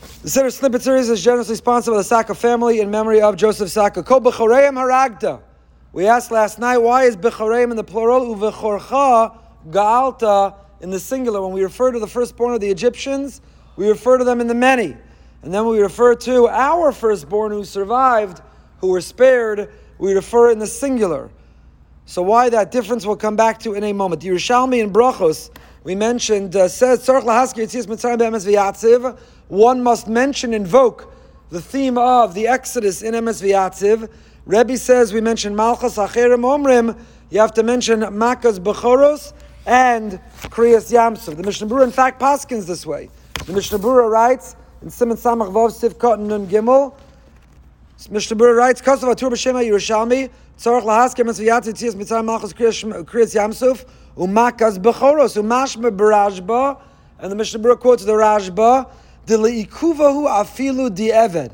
The Siddur Snippet series is generously sponsored by the Saka family in memory of Joseph Saka. Kol b'choreim haragta. We asked last night, why is b'choreim in the plural, uvechorcha ga'alta in the singular? When we refer to the firstborn of the Egyptians, we refer to them in the many. And then we refer to our firstborn who survived, who were spared, we refer in the singular. So why that difference we'll come back to in a moment. The Yerushalmi in Brachos, we mentioned, uh, says, one must mention, invoke the theme of the Exodus in Emes V'yatziv. Rebbe says we mention Malchus Acherim Omrim, you have to mention Makas Bechoros and Kriyas Yamsuf. The Mishnah Berurah, in fact, paskins this way. The Mishnah Berurah writes in Simon Samach Vov Sivkot Nun Gimel, Mishnah Berurah writes, Kosovo Atur B'Shema Yerushalmi, Tzorach Lahaskem Emes V'yatziv Tzias Mitzrayim Malchus Kriyas Yamsuf, Umakas Bechoros, Umashme Barajba, and the Mishnah Berurah quotes the Rajba, Rashba, afilu di'eved.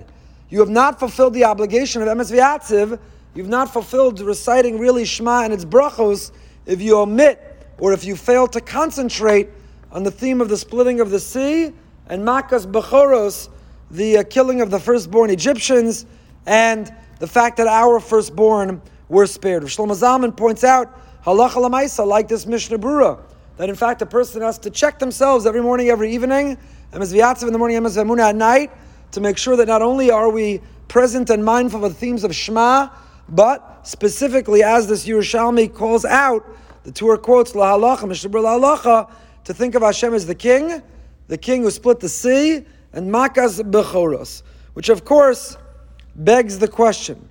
You have not fulfilled the obligation of emes. You've not fulfilled reciting really Shema and its brachos if you omit or if you fail to concentrate on the theme of the splitting of the sea and makas bechoros, the uh, killing of the firstborn Egyptians, and the fact that our firstborn were spared. Shlomo Zalman points out halacha lamaisa like this Mishnah Berurah that in fact a person has to check themselves every morning, every evening Emes V'yatziv in the morning, Emes V'emunah at night, to make sure that not only are we present and mindful of the themes of Shema, but specifically as this Yerushalmi calls out, the Torah quotes La Halacha, Mishabur La Halacha, to think of Hashem as the king, the king who split the sea, and Makas Bechoros, which of course begs the question,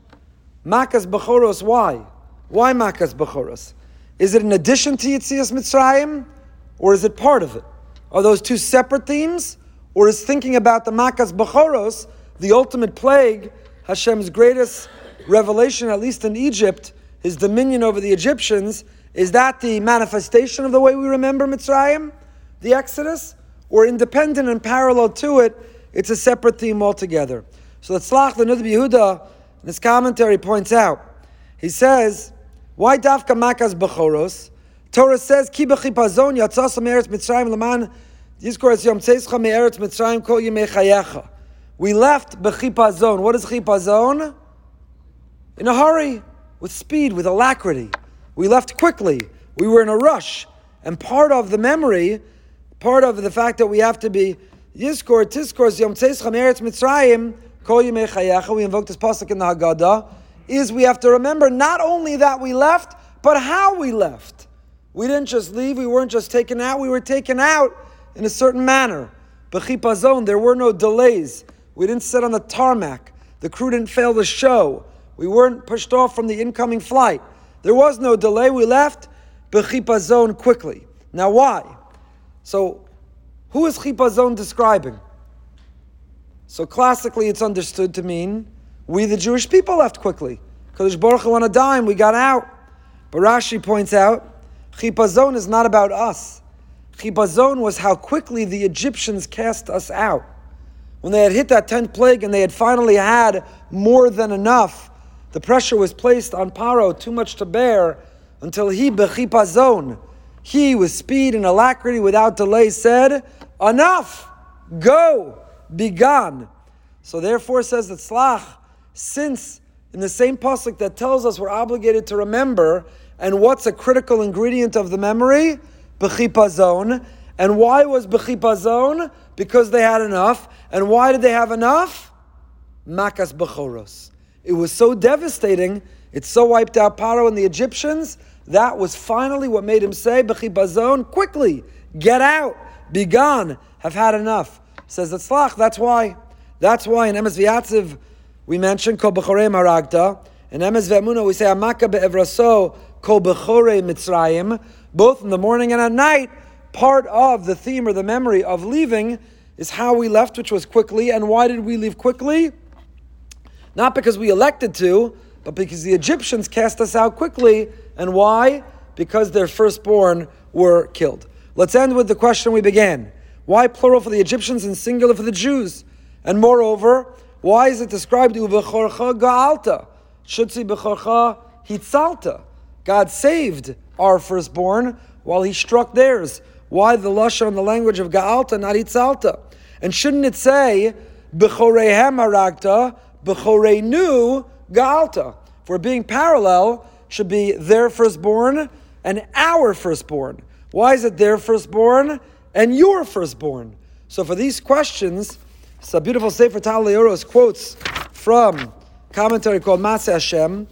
Makas Bechoros, why? Why Makas Bechoros? Is it in addition to Yitzias Mitzrayim, or is it part of it? Are those two separate themes? Or is thinking about the Makas Bechoros, the ultimate plague, Hashem's greatest revelation, at least in Egypt, his dominion over the Egyptians, is that the manifestation of the way we remember Mitzrayim, the Exodus? Or independent and parallel to it, it's a separate theme altogether. So the Tzlach, the Nudbi Yehuda, in his commentary points out, he says, why Dafka Makas Bechoros? Torah says, Ki b'chipazon yatzasa me'eretz Mitzrayim l'man yizkor es yom tzeischa me'eretz Mitzrayim kol yimei chayecha. We left b'chipazon. What is chipazon? In a hurry, with speed, with alacrity. We left quickly. We were in a rush. And part of the memory, part of the fact that we have to be yizkor tiskor yom tzeischa me'eretz Mitzrayim chayecha. We invoke this pasuk in the Haggadah. Is we have to remember not only that we left, but how we left. We didn't just leave, we weren't just taken out, we were taken out in a certain manner. Bechipazon, there were no delays. We didn't sit on the tarmac. The crew didn't fail the show. We weren't pushed off from the incoming flight. There was no delay. We left Bechipazon quickly. Now, why? So, who is Chipazon describing? So, classically, it's understood to mean we, the Jewish people, left quickly. Kadosh Baruch Hu on a dime, we got out. But Rashi points out Chipazon is not about us. Chipazon was how quickly the Egyptians cast us out. When they had hit that tenth plague and they had finally had more than enough, the pressure was placed on Paro, too much to bear, until he, bechipazon, he with speed and alacrity without delay said, Enough! Go! Be gone! So therefore says the Tzlach, since in the same pasuk that tells us we're obligated to remember and what's a critical ingredient of the memory? Bechipazon. And why was Bechipazon? Because they had enough. And why did they have enough? Makas Bechoros. It was so devastating, it so wiped out Paro and the Egyptians. That was finally what made him say, Bechipazon, quickly, get out, be gone, have had enough. Says the Tzlach, that's why. That's why in Emes V'yatziv we mention Kol Bechorei Maragda. In Emes Ve'emuna we say Amaka Be'evraso Kol Bechore Mitzrayim, both in the morning and at night, part of the theme or the memory of leaving is how we left, which was quickly. And why did we leave quickly? Not because we elected to, but because the Egyptians cast us out quickly. And why? Because their firstborn were killed. Let's end with the question we began. Why plural for the Egyptians and singular for the Jews? And moreover, why is it described Uvechorcha Ga'alta? Shutzi Bechorcha Hitzalta. God saved our firstborn while he struck theirs. Why the lashon and the language of Ga'alta, not Itzalta? And shouldn't it say, B'chorehem haragta, b'choreinu ga'alta? We're being parallel, should be their firstborn and our firstborn. Why is it their firstborn and your firstborn? So for these questions, it's a beautiful Sefer Tal quotes from commentary called Maseh Hashem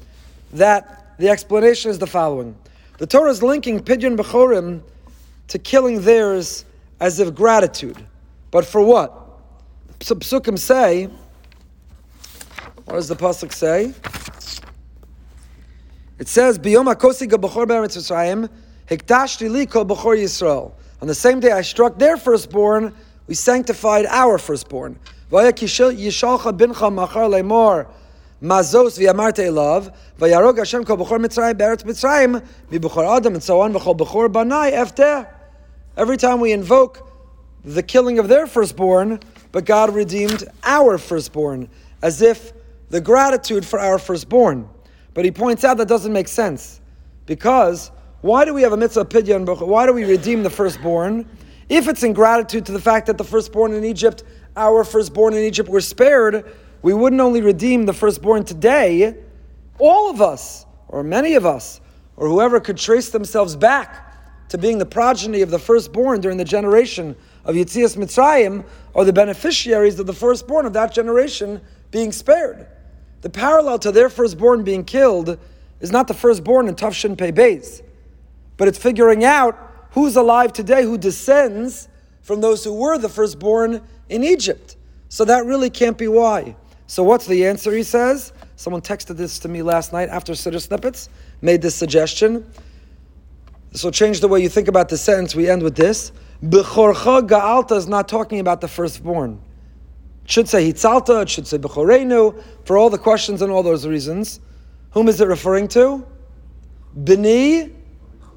that the explanation is the following. The Torah is linking Pidyon Bechorim to killing theirs as if gratitude. But for what? Psukim say, what does the Pasuk say? It says, Biyom HaKosi Bechor Be'eretz li Yisrael. On the same day I struck their firstborn, we sanctified our firstborn. Mazos v'yamarte elav, vayarog Hashem kol Bechor Mitzrayim Mitzrayim, Adam, and so on, v'chol Bechor Banai. Every time we invoke the killing of their firstborn, but God redeemed our firstborn, as if the gratitude for our firstborn. But he points out that doesn't make sense. Because why do we have a mitzvah pidyon? Why do we redeem the firstborn? If it's in gratitude to the fact that the firstborn in Egypt, our firstborn in Egypt, were spared, we wouldn't only redeem the firstborn today, all of us, or many of us, or whoever could trace themselves back to being the progeny of the firstborn during the generation of Yitzias Mitzrayim, are the beneficiaries of the firstborn of that generation being spared. The parallel to their firstborn being killed is not the firstborn in Tafshin Pei Beis, but it's figuring out who's alive today who descends from those who were the firstborn in Egypt. So that really can't be why. So what's the answer? He says. Someone texted this to me last night after Siddur Snippets, made this suggestion. Will change the way you think about the sentence. We end with this. Bechorcha Ga'alta is not talking about the firstborn. It should say Hitzalta, it should say Bechorenu, for all the questions and all those reasons. Whom is it referring to? Bini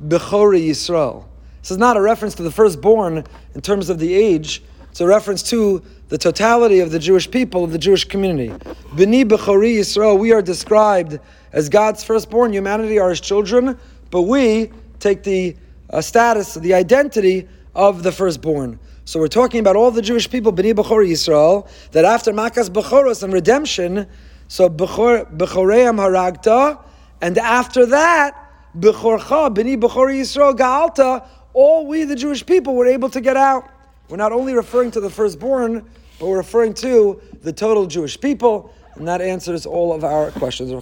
Bechori Yisrael. This is not a reference to the firstborn in terms of the age. It's a reference to the totality of the Jewish people, of the Jewish community. Bini Bechori Yisrael, we are described as God's firstborn. Humanity are his children, but we take the uh, status, the identity of the firstborn. So we're talking about all the Jewish people, B'nai Bechor Yisrael, that after Makas Bechoros and redemption, so Bechoream Haragta, and after that, Bechorcha, B'nai Bechor Yisrael Gaalta, all we, the Jewish people, were able to get out. We're not only referring to the firstborn, but we're referring to the total Jewish people, and that answers all of our questions.